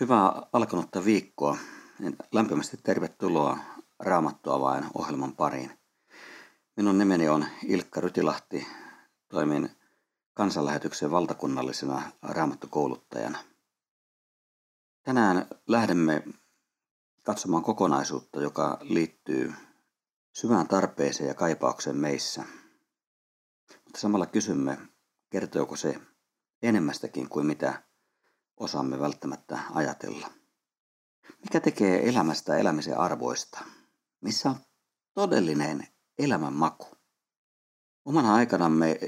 Hyvää alkanutta viikkoa. Lämpimästi tervetuloa Raamattua vain ohjelman pariin. Minun nimeni on Ilkka Rytilahti. Toimin kansanlähetyksen valtakunnallisena raamattukouluttajana. Tänään lähdemme katsomaan kokonaisuutta, joka liittyy syvään tarpeeseen ja kaipaukseen meissä. Mutta samalla kysymme, kertooko se enemmästäkin kuin mitä osaamme välttämättä ajatella. Mikä tekee elämästä elämisen arvoista? Missä on todellinen elämän maku? Omana aikanamme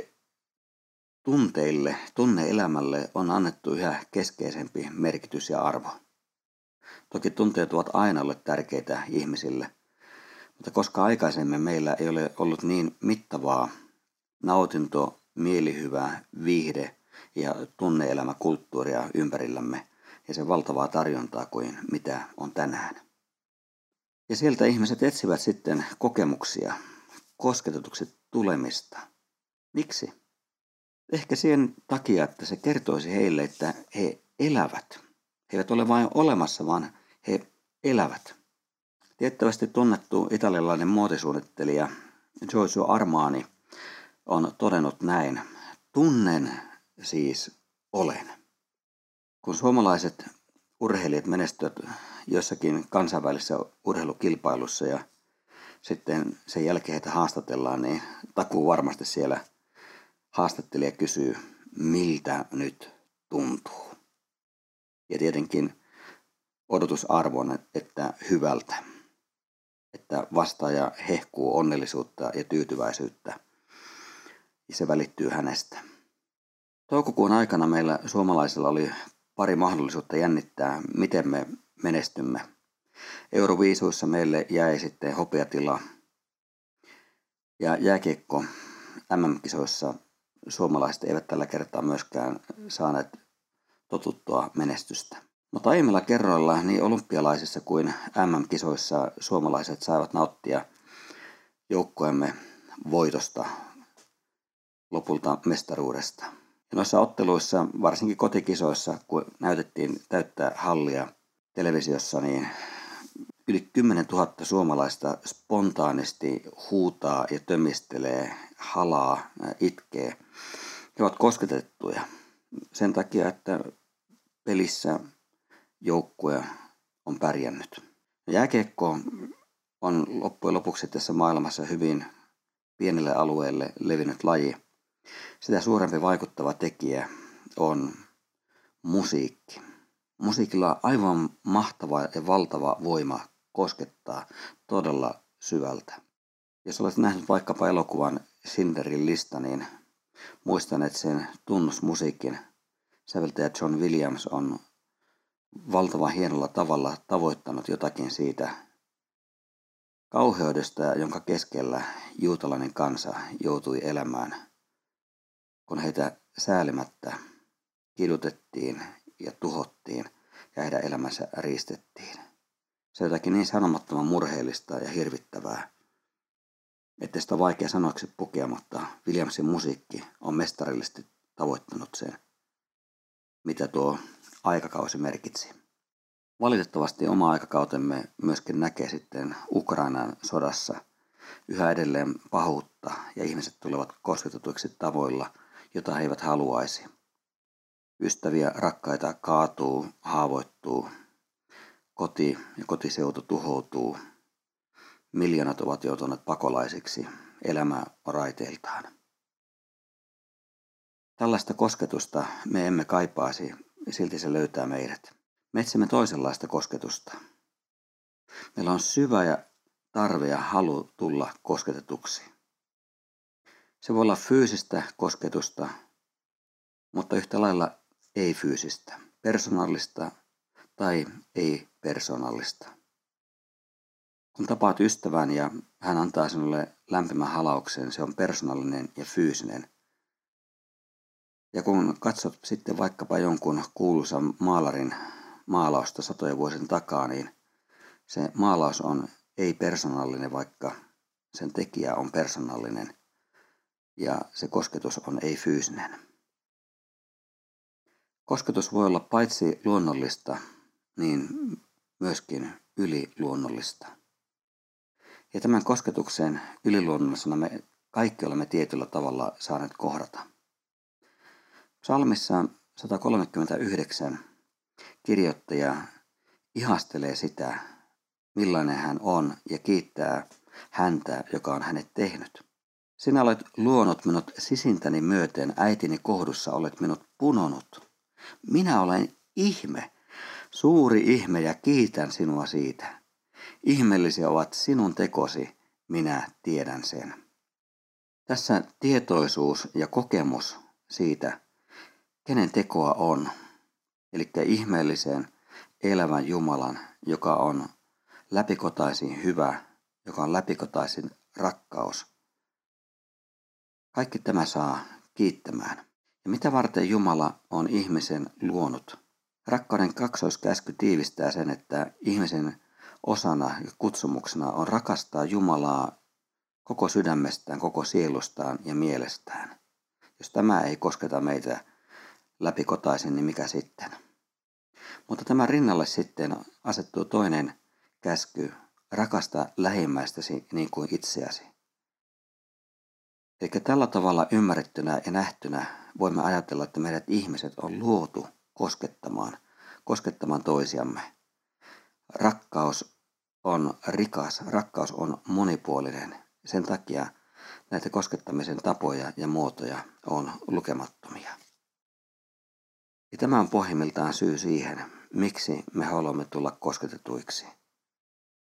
tunteille, tunneelämälle on annettu yhä keskeisempi merkitys ja arvo. Toki tunteet ovat aina olleet tärkeitä ihmisille, mutta koska aikaisemmin meillä ei ole ollut niin mittavaa nautinto, mielihyvä, viihde ja tunneelämäkulttuuria ympärillämme ja sen valtavaa tarjontaa kuin mitä on tänään. Ja sieltä ihmiset etsivät sitten kokemuksia, kosketetuksi tulemista. Miksi? Ehkä sen takia, että se kertoisi heille, että he elävät. He eivät ole vain olemassa, vaan he elävät. Tiettävästi tunnettu italialainen muotisuunnittelija Giorgio Armani on todennut näin. Tunnen siis olen. Kun suomalaiset urheilijat menestyvät jossakin kansainvälisessä urheilukilpailussa ja sitten sen jälkeen heitä haastatellaan, niin takuu varmasti siellä haastattelija kysyy, miltä nyt tuntuu. Ja tietenkin odotusarvo on, että hyvältä, että vastaaja hehkuu onnellisuutta ja tyytyväisyyttä ja se välittyy hänestä. Toukokuun aikana meillä suomalaisilla oli pari mahdollisuutta jännittää, miten me menestymme. Euroviisuissa meille jäi sitten hopeatila ja jääkiekko MM-kisoissa suomalaiset eivät tällä kertaa myöskään saaneet totuttua menestystä. Mutta aiemmilla kerroilla niin olympialaisissa kuin MM-kisoissa suomalaiset saivat nauttia joukkueemme voitosta, lopulta mestaruudesta. Noissa otteluissa, varsinkin kotikisoissa, kun näytettiin täyttää hallia televisiossa, niin yli 10 000 suomalaista spontaanisti huutaa ja tömistelee, halaa, itkee. He ovat kosketettuja sen takia, että pelissä joukkue on pärjännyt. Jääkiekko on loppujen lopuksi tässä maailmassa hyvin pienelle alueelle levinnyt laji – sitä suurempi vaikuttava tekijä on musiikki. Musiikilla on aivan mahtava ja valtava voima koskettaa todella syvältä. Jos olet nähnyt vaikkapa elokuvan Sinderin lista, niin muistan, että sen tunnusmusiikin säveltäjä John Williams on valtavan hienolla tavalla tavoittanut jotakin siitä kauheudesta, jonka keskellä juutalainen kansa joutui elämään kun heitä säälimättä kidutettiin ja tuhottiin ja heidän elämänsä riistettiin. Se on jotakin niin sanomattoman murheellista ja hirvittävää, että sitä on vaikea sanoiksi pukea, mutta Williamsin musiikki on mestarillisesti tavoittanut sen, mitä tuo aikakausi merkitsi. Valitettavasti oma aikakautemme myöskin näkee sitten Ukrainan sodassa yhä edelleen pahuutta ja ihmiset tulevat kosketetuiksi tavoilla – jota he eivät haluaisi. Ystäviä, rakkaita kaatuu, haavoittuu. Koti ja kotiseutu tuhoutuu. Miljoonat ovat joutuneet pakolaisiksi. Elämä on raiteiltaan. Tällaista kosketusta me emme kaipaasi, silti se löytää meidät. Me etsimme toisenlaista kosketusta. Meillä on syvä ja tarve ja halu tulla kosketetuksi. Se voi olla fyysistä kosketusta, mutta yhtä lailla ei-fyysistä, persoonallista tai ei-persoonallista. Kun tapaat ystävän ja hän antaa sinulle lämpimän halauksen, se on persoonallinen ja fyysinen. Ja kun katsot sitten vaikkapa jonkun kuuluisan maalarin maalausta satoja vuosien takaa, niin se maalaus on ei-persoonallinen, vaikka sen tekijä on persoonallinen ja se kosketus on ei-fyysinen. Kosketus voi olla paitsi luonnollista, niin myöskin yliluonnollista. Ja tämän kosketuksen yliluonnollisena me kaikki olemme tietyllä tavalla saaneet kohdata. Psalmissa 139 kirjoittaja ihastelee sitä, millainen hän on ja kiittää häntä, joka on hänet tehnyt. Sinä olet luonut minut sisintäni myöten, äitini kohdussa olet minut punonut. Minä olen ihme, suuri ihme ja kiitän sinua siitä. Ihmeellisiä ovat sinun tekosi, minä tiedän sen. Tässä tietoisuus ja kokemus siitä, kenen tekoa on, eli ihmeellisen elävän Jumalan, joka on läpikotaisin hyvä, joka on läpikotaisin rakkaus. Kaikki tämä saa kiittämään. Ja mitä varten Jumala on ihmisen luonut? Rakkauden kaksoiskäsky tiivistää sen, että ihmisen osana ja kutsumuksena on rakastaa Jumalaa koko sydämestään, koko sielustaan ja mielestään. Jos tämä ei kosketa meitä läpikotaisin, niin mikä sitten? Mutta tämän rinnalle sitten asettuu toinen käsky, rakasta lähimmäistäsi niin kuin itseäsi. Eli tällä tavalla ymmärrettynä ja nähtynä voimme ajatella, että meidät ihmiset on luotu koskettamaan, koskettamaan toisiamme. Rakkaus on rikas, rakkaus on monipuolinen. Sen takia näitä koskettamisen tapoja ja muotoja on lukemattomia. Ja tämä on pohjimmiltaan syy siihen, miksi me haluamme tulla kosketetuiksi.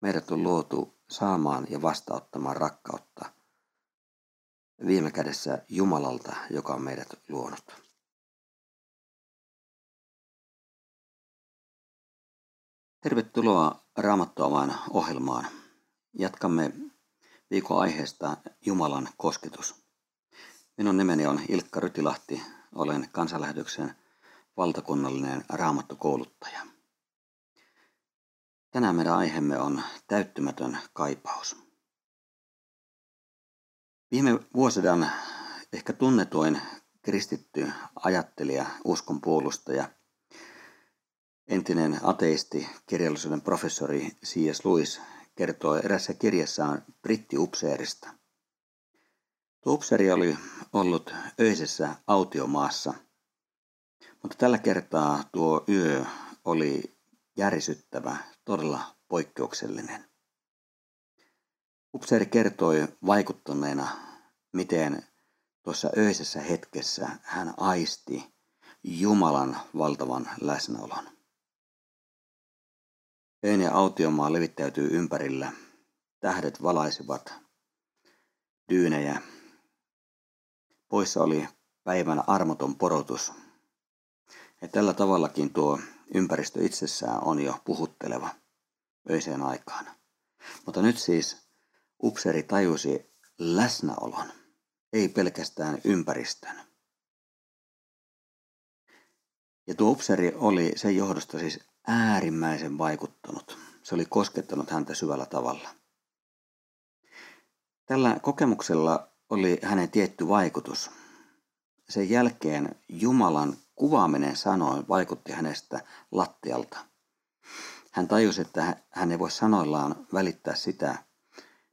Meidät on luotu saamaan ja vastaanottamaan rakkautta viime kädessä Jumalalta, joka on meidät luonut. Tervetuloa Raamattuamaan ohjelmaan. Jatkamme viikon aiheesta Jumalan kosketus. Minun nimeni on Ilkka Rytilahti. Olen kansanlähetyksen valtakunnallinen raamattukouluttaja. Tänään meidän aiheemme on täyttymätön kaipaus. Viime vuosidan ehkä tunnetuin kristitty ajattelija, uskon puolustaja, entinen ateisti, kirjallisuuden professori C.S. Lewis kertoo erässä kirjassaan brittiupseerista. Tuo upseeri oli ollut öisessä autiomaassa, mutta tällä kertaa tuo yö oli järisyttävä, todella poikkeuksellinen. Upseeri kertoi vaikuttuneena, miten tuossa öisessä hetkessä hän aisti Jumalan valtavan läsnäolon. Öin ja autiomaa levittäytyy ympärillä. Tähdet valaisivat dyynejä. Poissa oli päivän armoton porotus. Ja tällä tavallakin tuo ympäristö itsessään on jo puhutteleva öiseen aikaan. Mutta nyt siis upseri tajusi läsnäolon, ei pelkästään ympäristön. Ja tuo upseri oli sen johdosta siis äärimmäisen vaikuttanut. Se oli koskettanut häntä syvällä tavalla. Tällä kokemuksella oli hänen tietty vaikutus. Sen jälkeen Jumalan kuvaaminen sanoin vaikutti hänestä lattialta. Hän tajusi, että hän ei voi sanoillaan välittää sitä,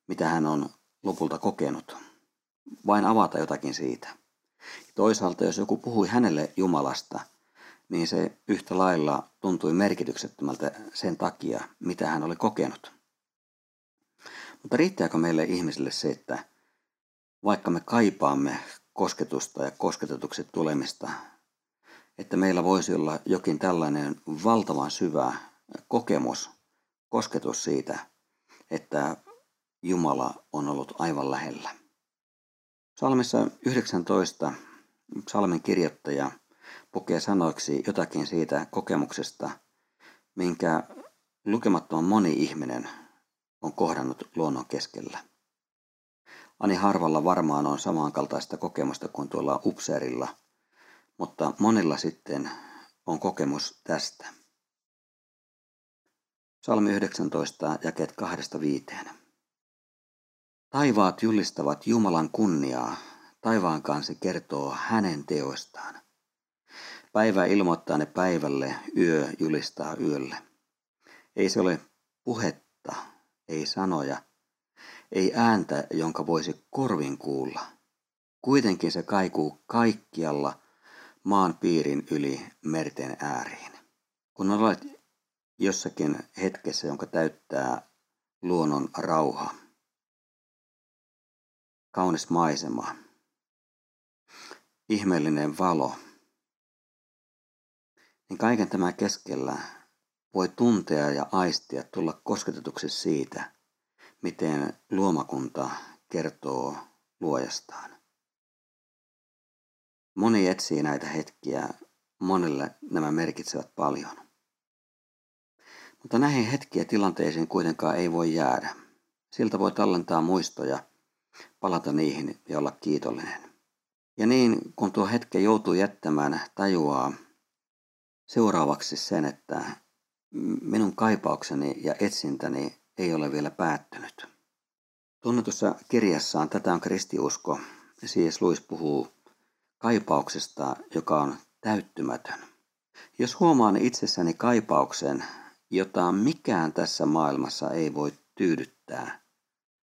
mitä hän on lopulta kokenut. Vain avata jotakin siitä. Toisaalta, jos joku puhui hänelle Jumalasta, niin se yhtä lailla tuntui merkityksettömältä sen takia, mitä hän oli kokenut. Mutta riittääkö meille ihmisille se, että vaikka me kaipaamme kosketusta ja kosketetuksi tulemista, että meillä voisi olla jokin tällainen valtavan syvä kokemus, kosketus siitä, että Jumala on ollut aivan lähellä. Psalmissa 19 psalmin kirjoittaja pukee sanoiksi jotakin siitä kokemuksesta, minkä lukemattoman moni ihminen on kohdannut luonnon keskellä. Ani harvalla varmaan on samankaltaista kokemusta kuin tuolla upseerilla, mutta monilla sitten on kokemus tästä. Salmi 19, jakeet 2-5. Taivaat julistavat Jumalan kunniaa, taivaan kansi kertoo hänen teoistaan. Päivä ilmoittaa ne päivälle, yö julistaa yölle. Ei se ole puhetta, ei sanoja, ei ääntä, jonka voisi korvin kuulla. Kuitenkin se kaikuu kaikkialla maan piirin yli merten ääriin. Kun olet jossakin hetkessä, jonka täyttää luonnon rauha, kaunis maisema, ihmeellinen valo, niin kaiken tämän keskellä voi tuntea ja aistia tulla kosketetuksi siitä, miten luomakunta kertoo luojastaan. Moni etsii näitä hetkiä, monelle nämä merkitsevät paljon. Mutta näihin hetkiä tilanteisiin kuitenkaan ei voi jäädä. Siltä voi tallentaa muistoja, palata niihin ja olla kiitollinen. Ja niin, kun tuo hetke joutuu jättämään, tajuaa seuraavaksi sen, että minun kaipaukseni ja etsintäni ei ole vielä päättynyt. Tunnetussa kirjassaan Tätä on kristiusko, C.S. Lewis puhuu kaipauksesta, joka on täyttymätön. Jos huomaan itsessäni kaipauksen, jota mikään tässä maailmassa ei voi tyydyttää,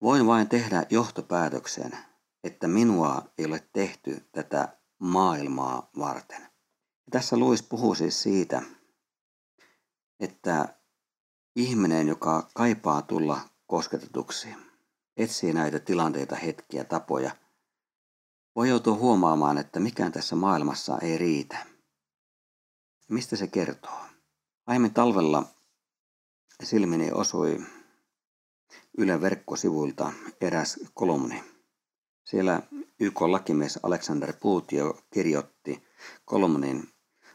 voin vain tehdä johtopäätöksen, että minua ei ole tehty tätä maailmaa varten. Ja tässä Luis puhuu siis siitä, että ihminen, joka kaipaa tulla kosketetuksi, etsii näitä tilanteita, hetkiä, tapoja, voi joutua huomaamaan, että mikään tässä maailmassa ei riitä. Mistä se kertoo? Aiemmin talvella silmini osui Ylen verkkosivuilta eräs kolumni. Siellä YK-lakimies Alexander Puutio kirjoitti kolumnin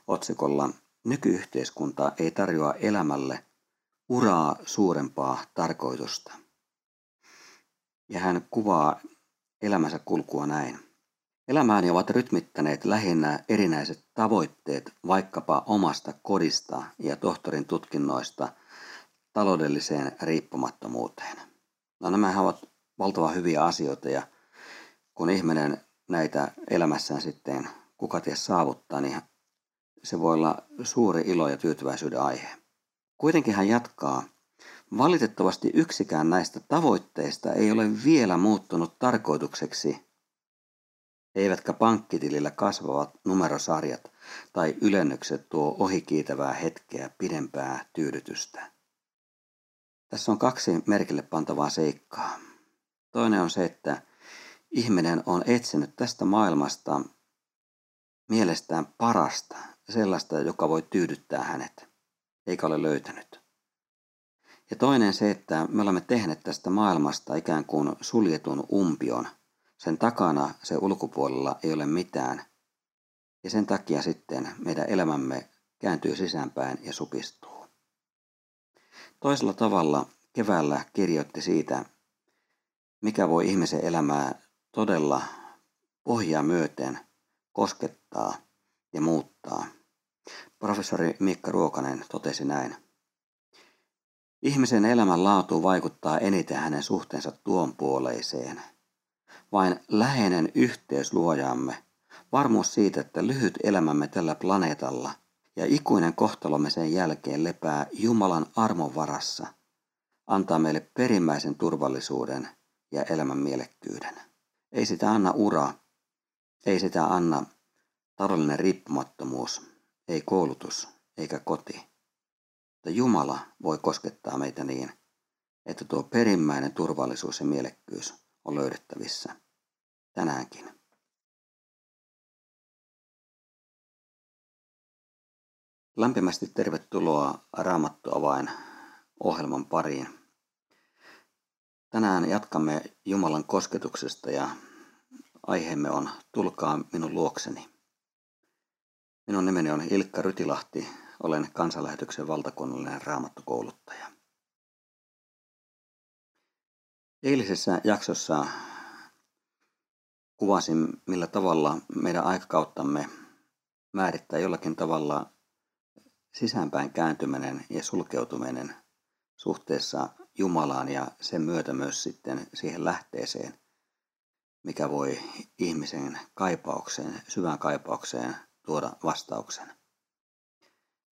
otsikolla Nykyyhteiskunta ei tarjoa elämälle uraa suurempaa tarkoitusta. Ja hän kuvaa elämänsä kulkua näin. Elämääni ovat rytmittäneet lähinnä erinäiset tavoitteet vaikkapa omasta kodista ja tohtorin tutkinnoista taloudelliseen riippumattomuuteen. No nämä ovat valtavan hyviä asioita ja kun ihminen näitä elämässään sitten kuka ties saavuttaa, niin se voi olla suuri ilo ja tyytyväisyyden aihe. Kuitenkin hän jatkaa, valitettavasti yksikään näistä tavoitteista ei ole vielä muuttunut tarkoitukseksi, eivätkä pankkitilillä kasvavat numerosarjat tai ylennykset tuo ohikiitävää hetkeä pidempää tyydytystä. Tässä on kaksi merkille pantavaa seikkaa. Toinen on se, että ihminen on etsinyt tästä maailmasta mielestään parasta, sellaista, joka voi tyydyttää hänet, eikä ole löytänyt. Ja toinen se, että me olemme tehneet tästä maailmasta ikään kuin suljetun umpion. Sen takana, se ulkopuolella ei ole mitään. Ja sen takia sitten meidän elämämme kääntyy sisäänpäin ja supistuu. Toisella tavalla keväällä kirjoitti siitä, mikä voi ihmisen elämää todella pohjaa myöten koskettaa ja muuttaa. Professori Mikka Ruokanen totesi näin. Ihmisen elämän laatu vaikuttaa eniten hänen suhteensa tuon puoleiseen. Vain läheinen yhteys luojamme, varmuus siitä, että lyhyt elämämme tällä planeetalla ja ikuinen kohtalomme sen jälkeen lepää Jumalan armon varassa, antaa meille perimmäisen turvallisuuden ja elämän mielekkyyden. Ei sitä anna ura, ei sitä anna taloudellinen riippumattomuus, ei koulutus eikä koti. Mutta Jumala voi koskettaa meitä niin, että tuo perimmäinen turvallisuus ja mielekkyys on löydettävissä tänäänkin. Lämpimästi tervetuloa Raamattuavain ohjelman pariin. Tänään jatkamme Jumalan kosketuksesta ja aiheemme on Tulkaa minun luokseni. Minun nimeni on Ilkka Rytilahti, olen kansanlähetyksen valtakunnallinen raamattukouluttaja. Eilisessä jaksossa kuvasin, millä tavalla meidän aikakauttamme määrittää jollakin tavalla sisäänpäin kääntyminen ja sulkeutuminen suhteessa Jumalaan ja sen myötä myös sitten siihen lähteeseen, mikä voi ihmisen kaipaukseen, syvään kaipaukseen tuoda vastauksen.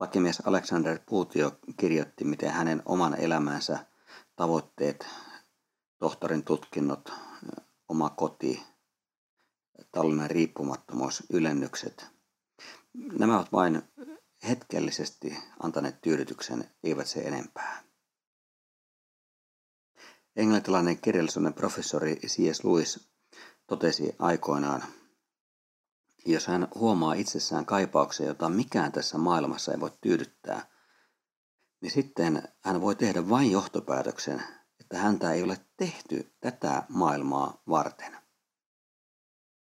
Lakimies Alexander Puutio kirjoitti, miten hänen oman elämänsä tavoitteet, tohtorin tutkinnot, oma koti, taloudellinen riippumattomuus, ylennykset, nämä ovat vain hetkellisesti antaneet tyydytyksen, eivät se enempää. Englantilainen kirjallisuuden professori C.S. Lewis totesi aikoinaan, jos hän huomaa itsessään kaipauksia, jota mikään tässä maailmassa ei voi tyydyttää, niin sitten hän voi tehdä vain johtopäätöksen, että häntä ei ole tehty tätä maailmaa varten.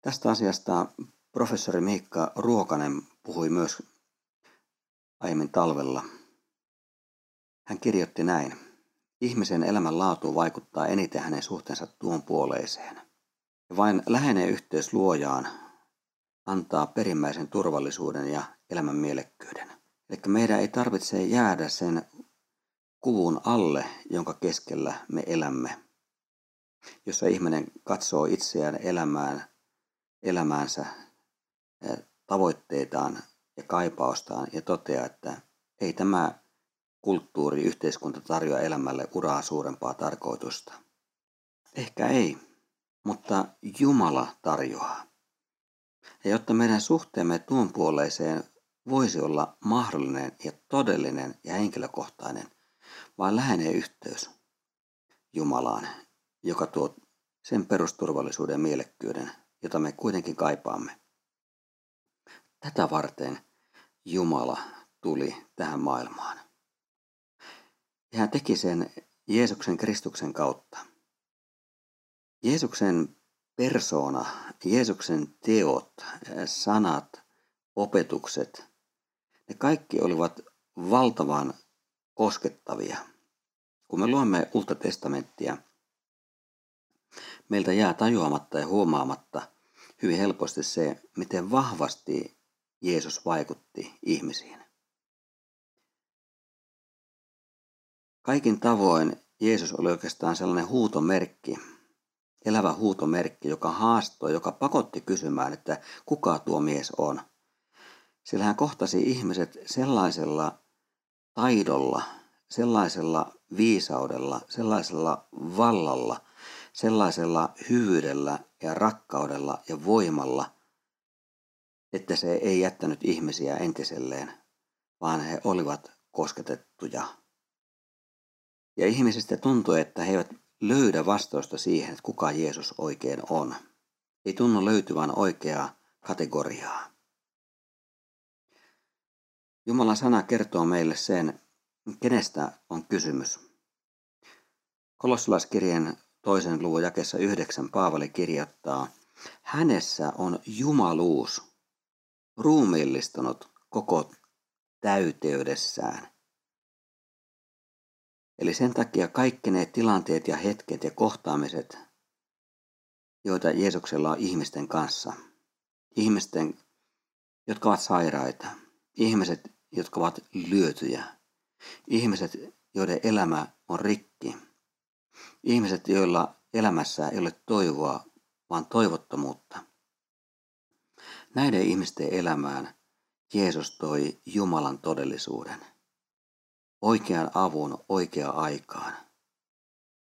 Tästä asiasta professori Miikka Ruokanen puhui myös aiemmin talvella. Hän kirjoitti näin. Ihmisen elämän laatu vaikuttaa eniten hänen suhteensa tuon puoleiseen. Ja vain läheinen yhteys luojaan antaa perimmäisen turvallisuuden ja elämän mielekkyyden. Eli meidän ei tarvitse jäädä sen kuvun alle, jonka keskellä me elämme, jossa ihminen katsoo itseään elämään, elämäänsä, tavoitteitaan ja kaipaustaan ja toteaa, että ei tämä kulttuuri, yhteiskunta tarjoa elämälle uraa suurempaa tarkoitusta. Ehkä ei, mutta Jumala tarjoaa. Ja jotta meidän suhteemme tuon puoleiseen voisi olla mahdollinen ja todellinen ja henkilökohtainen, vaan läheinen yhteys Jumalaan, joka tuo sen perusturvallisuuden ja mielekkyyden, jota me kuitenkin kaipaamme. Tätä varten Jumala tuli tähän maailmaan. Ja hän teki sen Jeesuksen Kristuksen kautta. Jeesuksen persona, Jeesuksen teot, sanat, opetukset, ne kaikki olivat valtavan koskettavia. Kun me luemme Uutta testamenttia, meiltä jää tajuamatta ja huomaamatta hyvin helposti se, miten vahvasti Jeesus vaikutti ihmisiin. Kaikin tavoin Jeesus oli oikeastaan sellainen huutomerkki, elävä huutomerkki, joka haastoi, joka pakotti kysymään, että kuka tuo mies on. Sillä hän kohtasi ihmiset sellaisella taidolla, sellaisella viisaudella, sellaisella vallalla, sellaisella hyvyydellä ja rakkaudella ja voimalla, että se ei jättänyt ihmisiä entiselleen, vaan he olivat kosketettuja. Ja ihmisistä tuntui, että he eivät löydä vastausta siihen, että kuka Jeesus oikein on. Ei tunnu löytyvän oikeaa kategoriaa. Jumalan sana kertoo meille sen, kenestä on kysymys. Kolossalaiskirjeen toisen luvun jakessa yhdeksän Paavali kirjoittaa, hänessä on jumaluus ruumiillistunut koko täyteydessään. Eli sen takia kaikki ne tilanteet ja hetket ja kohtaamiset, joita Jeesuksella on ihmisten kanssa, ihmisten, jotka ovat sairaita, ihmiset, jotka ovat lyötyjä, ihmiset, joiden elämä on rikki, ihmiset, joilla elämässä ei ole toivoa, vaan toivottomuutta. Näiden ihmisten elämään Jeesus toi Jumalan todellisuuden, oikean avun oikea aikaan,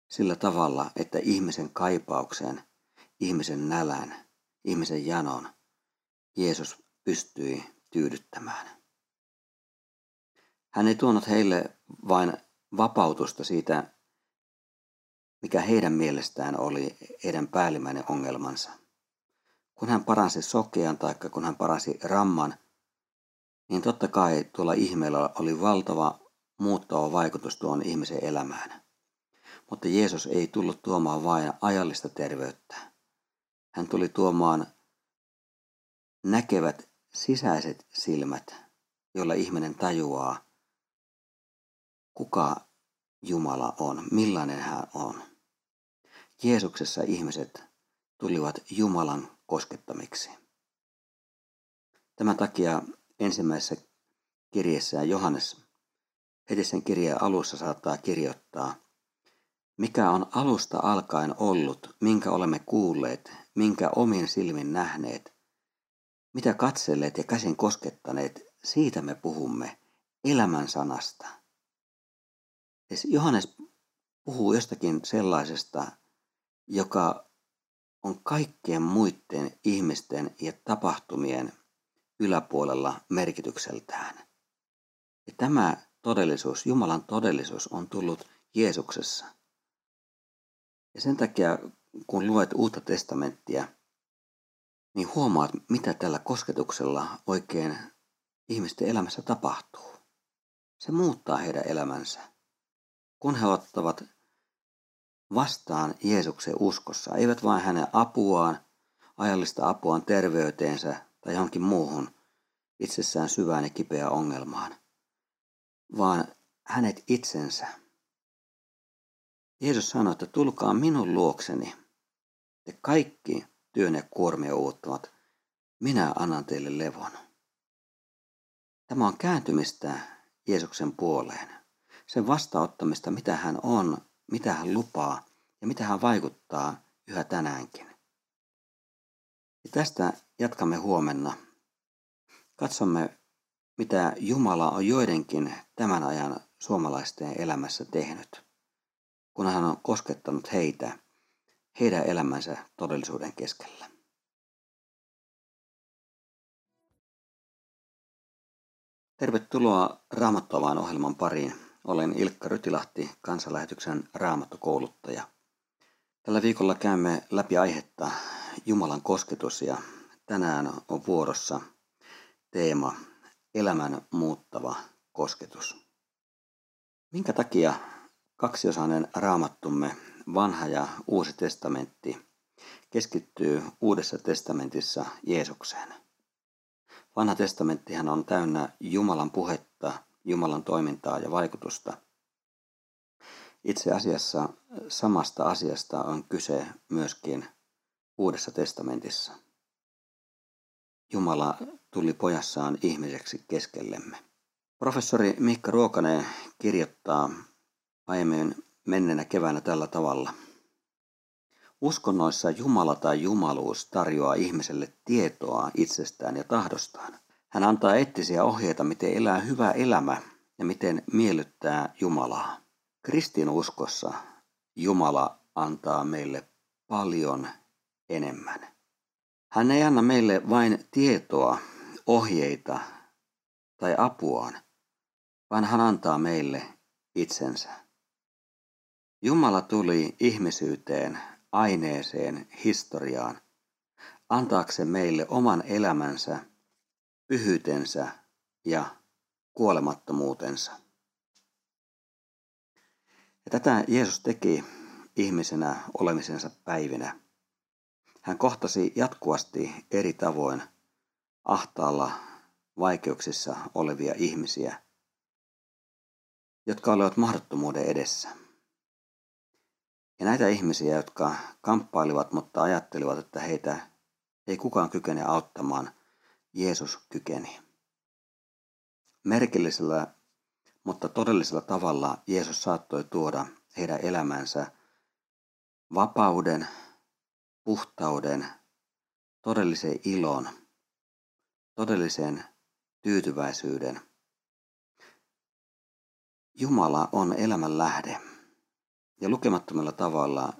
sillä tavalla, että ihmisen kaipauksen, ihmisen nälän, ihmisen janon Jeesus pystyi tyydyttämään. Hän ei tuonut heille vain vapautusta siitä, mikä heidän mielestään oli heidän päällimmäinen ongelmansa. Kun hän paransi sokean tai kun hän paransi ramman, niin totta kai tuolla ihmeellä oli valtava muuttava vaikutus tuon ihmisen elämään. Mutta Jeesus ei tullut tuomaan vain ajallista terveyttä. Hän tuli tuomaan näkevät sisäiset silmät, joilla ihminen tajuaa, kuka Jumala on, millainen hän on. Jeesuksessa ihmiset tulivat Jumalan koskettamiksi. Tämän takia ensimmäisessä kirjeessä Johannes heti sen kirjeen alussa saattaa kirjoittaa, mikä on alusta alkaen ollut, minkä olemme kuulleet, minkä omin silmin nähneet, mitä katselleet ja käsin koskettaneet, siitä me puhumme, elämän sanasta. Johannes puhuu jostakin sellaisesta, joka on kaikkien muiden ihmisten ja tapahtumien yläpuolella merkitykseltään. Ja tämä todellisuus, Jumalan todellisuus on tullut Jeesuksessa. Ja sen takia, kun luet uutta testamenttia, niin huomaat, mitä tällä kosketuksella oikein ihmisten elämässä tapahtuu. Se muuttaa heidän elämänsä. Kun he ottavat vastaan Jeesuksen uskossa, eivät vain hänen apuaan, ajallista apuaan terveyteensä tai johonkin muuhun itsessään syvään ja kipeään ongelmaan, vaan hänet itsensä. Jeesus sanoi, että tulkaa minun luokseni, te kaikki työn ja kuormia uuttavat, minä annan teille levon. Tämä on kääntymistä Jeesuksen puoleen, sen vastauttamista, mitä hän on, mitä hän lupaa ja mitä hän vaikuttaa yhä tänäänkin. Ja tästä jatkamme huomenna. Katsomme, mitä Jumala on joidenkin tämän ajan suomalaisten elämässä tehnyt, kun hän on koskettanut heitä heidän elämänsä todellisuuden keskellä. Tervetuloa Raamattovaan ohjelman pariin. Olen Ilkka Rytilahti, kansanlähetyksen raamattokouluttaja. Tällä viikolla käymme läpi aihetta Jumalan kosketus ja tänään on vuorossa teema elämän muuttava kosketus. Minkä takia kaksiosainen raamattumme vanha ja uusi testamentti keskittyy uudessa testamentissa Jeesukseen. Vanha testamenttihan on täynnä Jumalan puhetta, Jumalan toimintaa ja vaikutusta. Itse asiassa samasta asiasta on kyse myöskin Uudessa testamentissa. Jumala tuli pojassaan ihmiseksi keskellemme. Professori Mikka Ruokanen kirjoittaa aiemmin menneenä keväänä tällä tavalla. Uskonnoissa Jumala tai jumaluus tarjoaa ihmiselle tietoa itsestään ja tahdostaan. Hän antaa eettisiä ohjeita, miten elää hyvä elämä ja miten miellyttää Jumalaa. Kristinuskossa Jumala antaa meille paljon enemmän. Hän ei anna meille vain tietoa, ohjeita tai apuaan, vaan hän antaa meille itsensä. Jumala tuli ihmisyyteen, aineeseen, historiaan, antaakseen meille oman elämänsä, pyhyytensä ja kuolemattomuutensa. Ja tätä Jeesus teki ihmisenä olemisensa päivinä. Hän kohtasi jatkuvasti eri tavoin ahtaalla vaikeuksissa olevia ihmisiä, jotka olivat mahdottomuuden edessä. Ja näitä ihmisiä, jotka kamppailivat, mutta ajattelivat, että heitä ei kukaan kykene auttamaan, Jeesus kykeni. Merkillisellä, mutta todellisella tavalla Jeesus saattoi tuoda heidän elämänsä vapauden, puhtauden, todellisen ilon, todellisen tyytyväisyyden. Jumala on elämän lähde. Ja lukemattomalla tavalla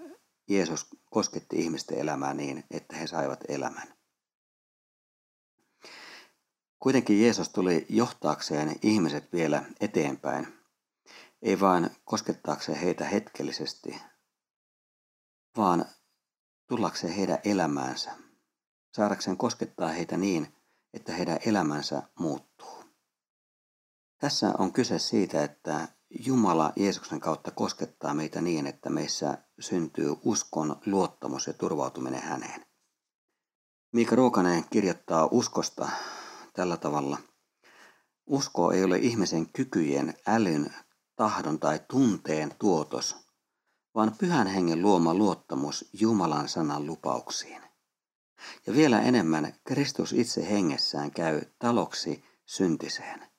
Jeesus kosketti ihmisten elämää niin, että he saivat elämän. Kuitenkin Jeesus tuli johtaakseen ihmiset vielä eteenpäin, ei vain koskettaakseen heitä hetkellisesti, vaan tullakseen heidän elämäänsä, saadakseen koskettaa heitä niin, että heidän elämänsä muuttuu. Tässä on kyse siitä, että Jumala Jeesuksen kautta koskettaa meitä niin, että meissä syntyy uskon, luottamus ja turvautuminen häneen. Miika Ruokanen kirjoittaa uskosta tällä tavalla. Usko ei ole ihmisen kykyjen, älyn, tahdon tai tunteen tuotos, vaan pyhän hengen luoma luottamus Jumalan sanan lupauksiin. Ja vielä enemmän Kristus itse hengessään käy taloksi syntiseen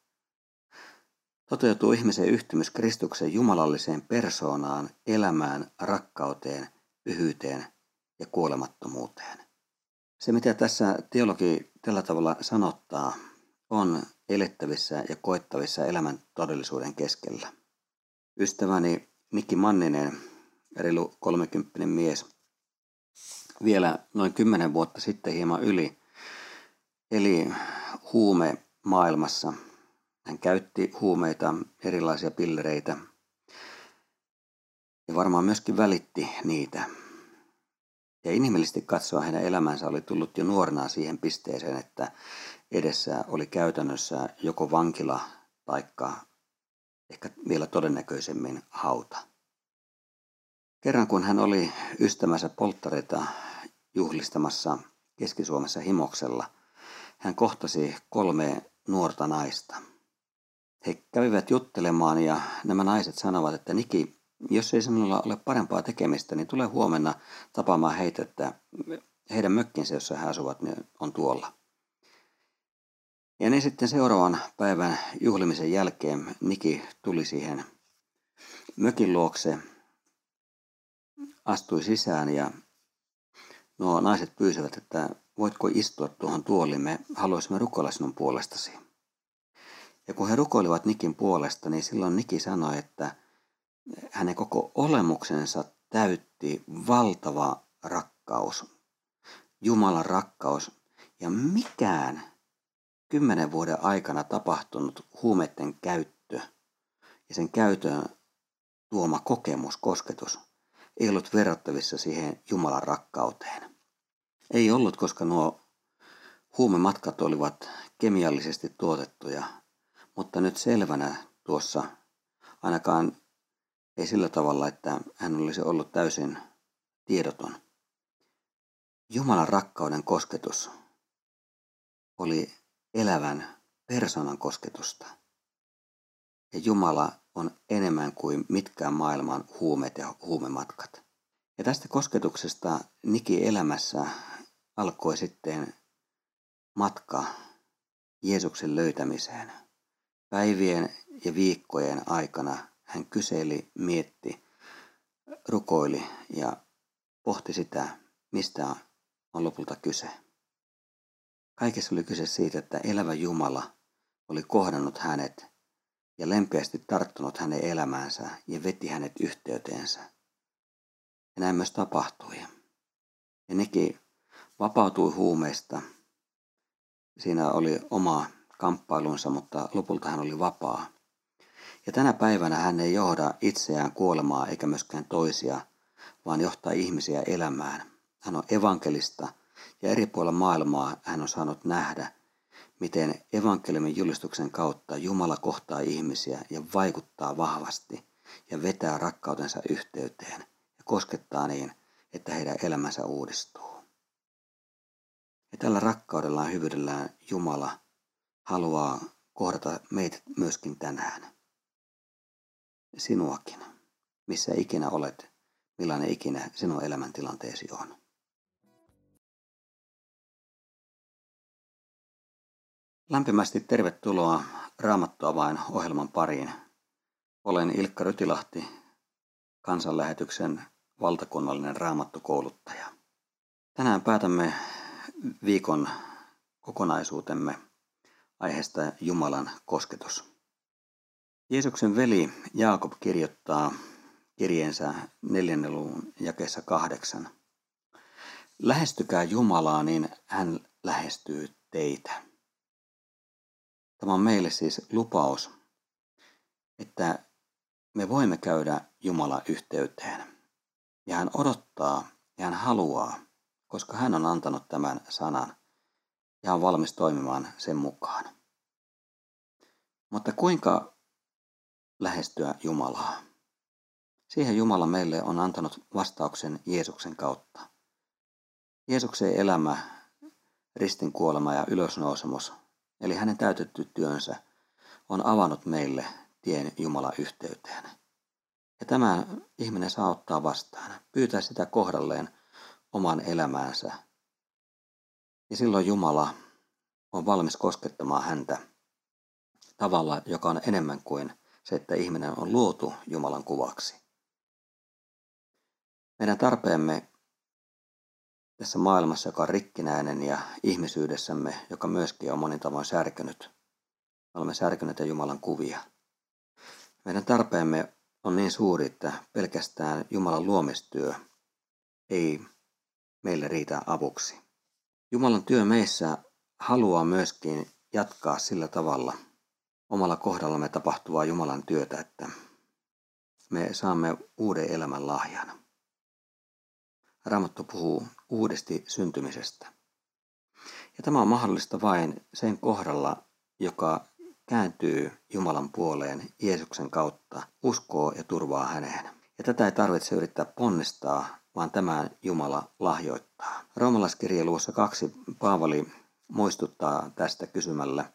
toteutuu ihmisen yhtymys Kristuksen jumalalliseen persoonaan, elämään, rakkauteen, pyhyyteen ja kuolemattomuuteen. Se, mitä tässä teologi tällä tavalla sanottaa, on elettävissä ja koettavissa elämän todellisuuden keskellä. Ystäväni Nikki Manninen, reilu 30 mies, vielä noin 10 vuotta sitten hieman yli, eli huume maailmassa. Hän käytti huumeita, erilaisia pillereitä ja varmaan myöskin välitti niitä. Ja inhimillisesti katsoa hänen elämänsä oli tullut jo nuorena siihen pisteeseen, että edessä oli käytännössä joko vankila taikka ehkä vielä todennäköisemmin hauta. Kerran kun hän oli ystävänsä polttareita juhlistamassa Keski-Suomessa Himoksella, hän kohtasi kolme nuorta naista. He kävivät juttelemaan ja nämä naiset sanovat, että Niki, jos ei sinulla ole parempaa tekemistä, niin tule huomenna tapaamaan heitä, että heidän mökkinsä, jossa he asuvat, niin on tuolla. Ja niin sitten seuraavan päivän juhlimisen jälkeen Niki tuli siihen mökin luokse, astui sisään ja nuo naiset pyysivät, että voitko istua tuohon tuoliin, me haluaisimme rukoilla sinun puolestasi. Ja kun he rukoilivat Nikin puolesta, niin silloin Niki sanoi, että hänen koko olemuksensa täytti valtava rakkaus, Jumalan rakkaus, ja mikään kymmenen vuoden aikana tapahtunut huumeiden käyttö ja sen käytön tuoma kokemus, kosketus, ei ollut verrattavissa siihen Jumalan rakkauteen. Ei ollut, koska nuo huumematkat olivat kemiallisesti tuotettuja, mutta nyt selvänä tuossa ainakaan ei sillä tavalla, että hän olisi ollut täysin tiedoton. Jumalan rakkauden kosketus oli elävän persoonan kosketusta. Ja Jumala on enemmän kuin mitkään maailman huumeet ja huumematkat. Ja tästä kosketuksesta Niki elämässä alkoi sitten matka Jeesuksen löytämiseen. Päivien ja viikkojen aikana hän kyseli, mietti, rukoili ja pohti sitä, mistä on lopulta kyse. Kaikessa oli kyse siitä, että elävä Jumala oli kohdannut hänet ja lempeästi tarttunut hänen elämäänsä ja veti hänet yhteyteensä. Ja näin myös tapahtui. Ja nekin vapautui huumeista. Siinä oli oma kamppailunsa, mutta lopulta hän oli vapaa. Ja tänä päivänä hän ei johda itseään kuolemaa eikä myöskään toisia, vaan johtaa ihmisiä elämään. Hän on evankelista – ja eri puolilla maailmaa hän on saanut nähdä, miten evankeliumin julistuksen kautta Jumala kohtaa ihmisiä ja vaikuttaa vahvasti ja vetää rakkautensa yhteyteen ja koskettaa niin, että heidän elämänsä uudistuu. Ja tällä rakkaudella ja hyvyydellään Jumala haluaa kohdata meitä myöskin tänään. Sinuakin, missä ikinä olet, millainen ikinä sinun elämäntilanteesi on. Lämpimästi tervetuloa Raamattua vain ohjelman pariin. Olen Ilkka Rytilahti, kansanlähetyksen valtakunnallinen raamattukouluttaja. Tänään päätämme viikon kokonaisuutemme aiheesta Jumalan kosketus. Jeesuksen veli Jaakob kirjoittaa kirjeensä neljännen luvun jakeessa kahdeksan. Lähestykää Jumalaa, niin hän lähestyy teitä. Tämä on meille siis lupaus, että me voimme käydä Jumala yhteyteen. Ja hän odottaa ja hän haluaa, koska hän on antanut tämän sanan ja on valmis toimimaan sen mukaan. Mutta kuinka lähestyä Jumalaa? Siihen Jumala meille on antanut vastauksen Jeesuksen kautta. Jeesuksen elämä, ristin kuolema ja ylösnousemus eli hänen täytetty työnsä, on avannut meille tien Jumalan yhteyteen. Ja tämä ihminen saa ottaa vastaan, pyytää sitä kohdalleen oman elämäänsä. Ja silloin Jumala on valmis koskettamaan häntä tavalla, joka on enemmän kuin se, että ihminen on luotu Jumalan kuvaksi. Meidän tarpeemme tässä maailmassa, joka on rikkinäinen ja ihmisyydessämme, joka myöskin on monin tavoin särkynyt, olemme särkyneitä Jumalan kuvia. Meidän tarpeemme on niin suuri, että pelkästään Jumalan luomistyö ei meille riitä avuksi. Jumalan työ meissä haluaa myöskin jatkaa sillä tavalla omalla kohdallamme tapahtuvaa Jumalan työtä, että me saamme uuden elämän lahjana. Raamattu puhuu uudesti syntymisestä. Ja tämä on mahdollista vain sen kohdalla, joka kääntyy Jumalan puoleen Jeesuksen kautta, uskoo ja turvaa häneen. Ja tätä ei tarvitse yrittää ponnistaa, vaan tämän Jumala lahjoittaa. Roomalaiskirje luvussa kaksi Paavali muistuttaa tästä kysymällä,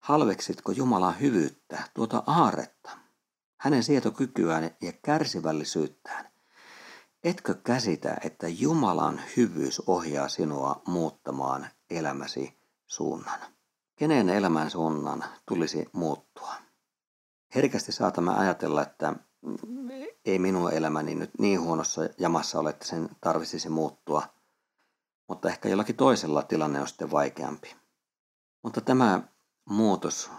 halveksitko Jumalan hyvyyttä, tuota aaretta, hänen sietokykyään ja kärsivällisyyttään? Etkö käsitä, että Jumalan hyvyys ohjaa sinua muuttamaan elämäsi suunnan? Kenen elämän suunnan tulisi muuttua? Herkästi saatamme ajatella, että ei minun elämäni nyt niin huonossa jamassa ole, että sen tarvitsisi muuttua, mutta ehkä jollakin toisella tilanne on sitten vaikeampi. Mutta tämä muutos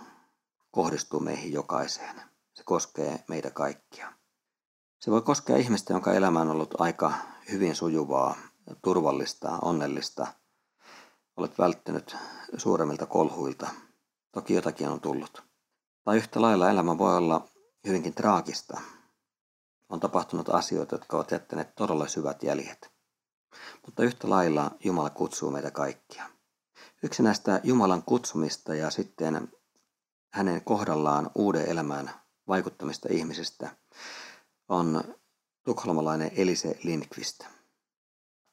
kohdistuu meihin jokaiseen. Se koskee meitä kaikkia. Se voi koskea ihmistä, jonka elämä on ollut aika hyvin sujuvaa, turvallista, onnellista. Olet välttynyt suuremmilta kolhuilta. Toki jotakin on tullut. Tai yhtä lailla elämä voi olla hyvinkin traagista. On tapahtunut asioita, jotka ovat jättäneet todella syvät jäljet. Mutta yhtä lailla Jumala kutsuu meitä kaikkia. Yksi näistä Jumalan kutsumista ja sitten hänen kohdallaan uuden elämään vaikuttamista ihmisistä on tukholmalainen Elise Lindqvist.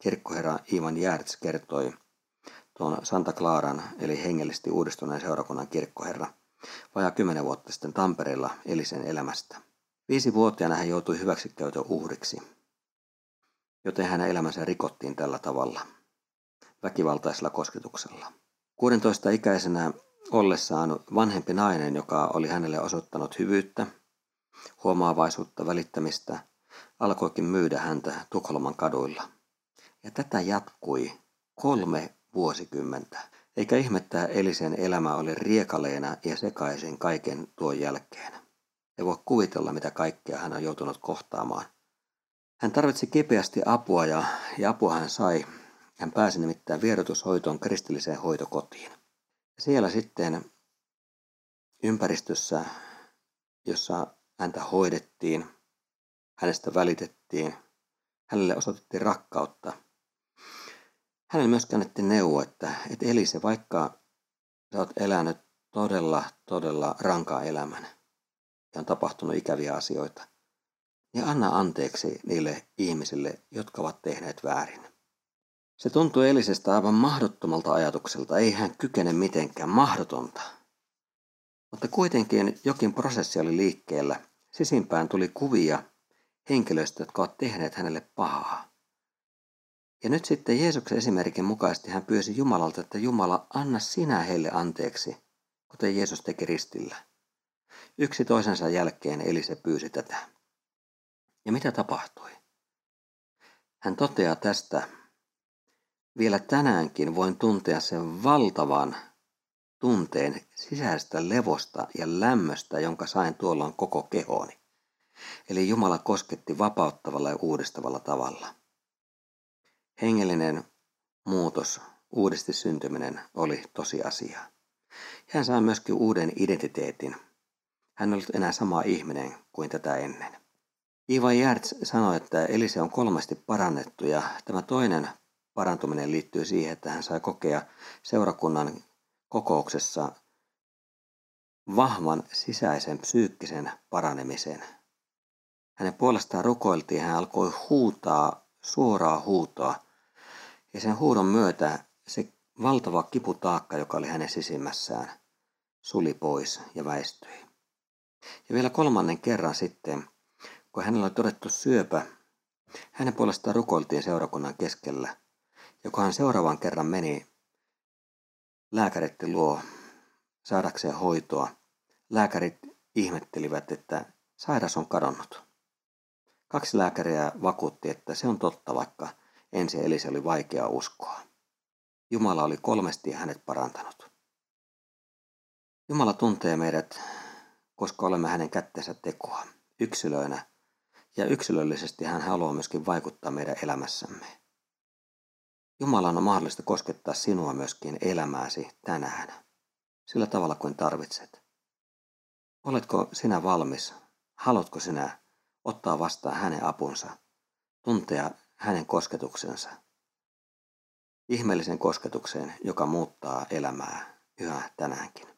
Kirkkoherra Ivan Järts kertoi tuon Santa Claran eli hengellisesti uudistuneen seurakunnan kirkkoherra vajaa kymmenen vuotta sitten Tampereella Elisen elämästä. Viisi-vuotiaana hän joutui hyväksikäytön uhriksi, joten hänen elämänsä rikottiin tällä tavalla, väkivaltaisella kosketuksella. 16 ikäisenä ollessaan vanhempi nainen, joka oli hänelle osoittanut hyvyyttä, huomaavaisuutta, välittämistä, alkoikin myydä häntä Tukholman kaduilla. Ja tätä jatkui kolme vuosikymmentä. Eikä ihmettä Elisen elämä oli riekaleena ja sekaisin kaiken tuon jälkeen. Ei voi kuvitella, mitä kaikkea hän on joutunut kohtaamaan. Hän tarvitsi kipeästi apua ja, ja apua hän sai. Hän pääsi nimittäin vierotushoitoon kristilliseen hoitokotiin. Siellä sitten ympäristössä, jossa häntä hoidettiin, hänestä välitettiin, hänelle osoitettiin rakkautta. Hänelle myös kannettiin neuvo, että, että Elise, vaikka sä oot elänyt todella, todella rankaa elämän ja on tapahtunut ikäviä asioita, niin anna anteeksi niille ihmisille, jotka ovat tehneet väärin. Se tuntui Elisestä aivan mahdottomalta ajatukselta, ei hän kykene mitenkään mahdotonta. Mutta kuitenkin jokin prosessi oli liikkeellä. Sisimpään tuli kuvia henkilöistä, jotka ovat tehneet hänelle pahaa. Ja nyt sitten Jeesuksen esimerkin mukaisesti hän pyysi Jumalalta, että Jumala, anna sinä heille anteeksi, kuten Jeesus teki ristillä. Yksi toisensa jälkeen Elise pyysi tätä. Ja mitä tapahtui? Hän toteaa tästä, vielä tänäänkin voin tuntea sen valtavan tunteen sisäistä levosta ja lämmöstä, jonka sain tuolloin koko kehooni. Eli Jumala kosketti vapauttavalla ja uudistavalla tavalla. Hengellinen muutos, uudesti syntyminen oli tosiasia. Hän sai myöskin uuden identiteetin. Hän ei ollut enää sama ihminen kuin tätä ennen. Iva Järts sanoi, että Elise on kolmasti parannettu ja tämä toinen parantuminen liittyy siihen, että hän sai kokea seurakunnan kokouksessa vahvan sisäisen psyykkisen paranemisen. Hänen puolestaan rukoiltiin, hän alkoi huutaa suoraa huutoa. Ja sen huudon myötä se valtava kiputaakka, joka oli hänen sisimmässään, suli pois ja väistyi. Ja vielä kolmannen kerran sitten, kun hänellä oli todettu syöpä, hänen puolestaan rukoiltiin seurakunnan keskellä. Kun hän seuraavan kerran meni lääkärit luo saadakseen hoitoa, lääkärit ihmettelivät, että sairas on kadonnut. Kaksi lääkäriä vakuutti, että se on totta, vaikka ensin Elise oli vaikea uskoa. Jumala oli kolmesti hänet parantanut. Jumala tuntee meidät, koska olemme hänen kätteensä tekoa, yksilöinä, ja yksilöllisesti hän haluaa myöskin vaikuttaa meidän elämässämme. Jumala on mahdollista koskettaa sinua myöskin elämääsi tänään, sillä tavalla kuin tarvitset. Oletko sinä valmis? Haluatko sinä ottaa vastaan hänen apunsa, tuntea hänen kosketuksensa? Ihmeellisen kosketukseen, joka muuttaa elämää yhä tänäänkin.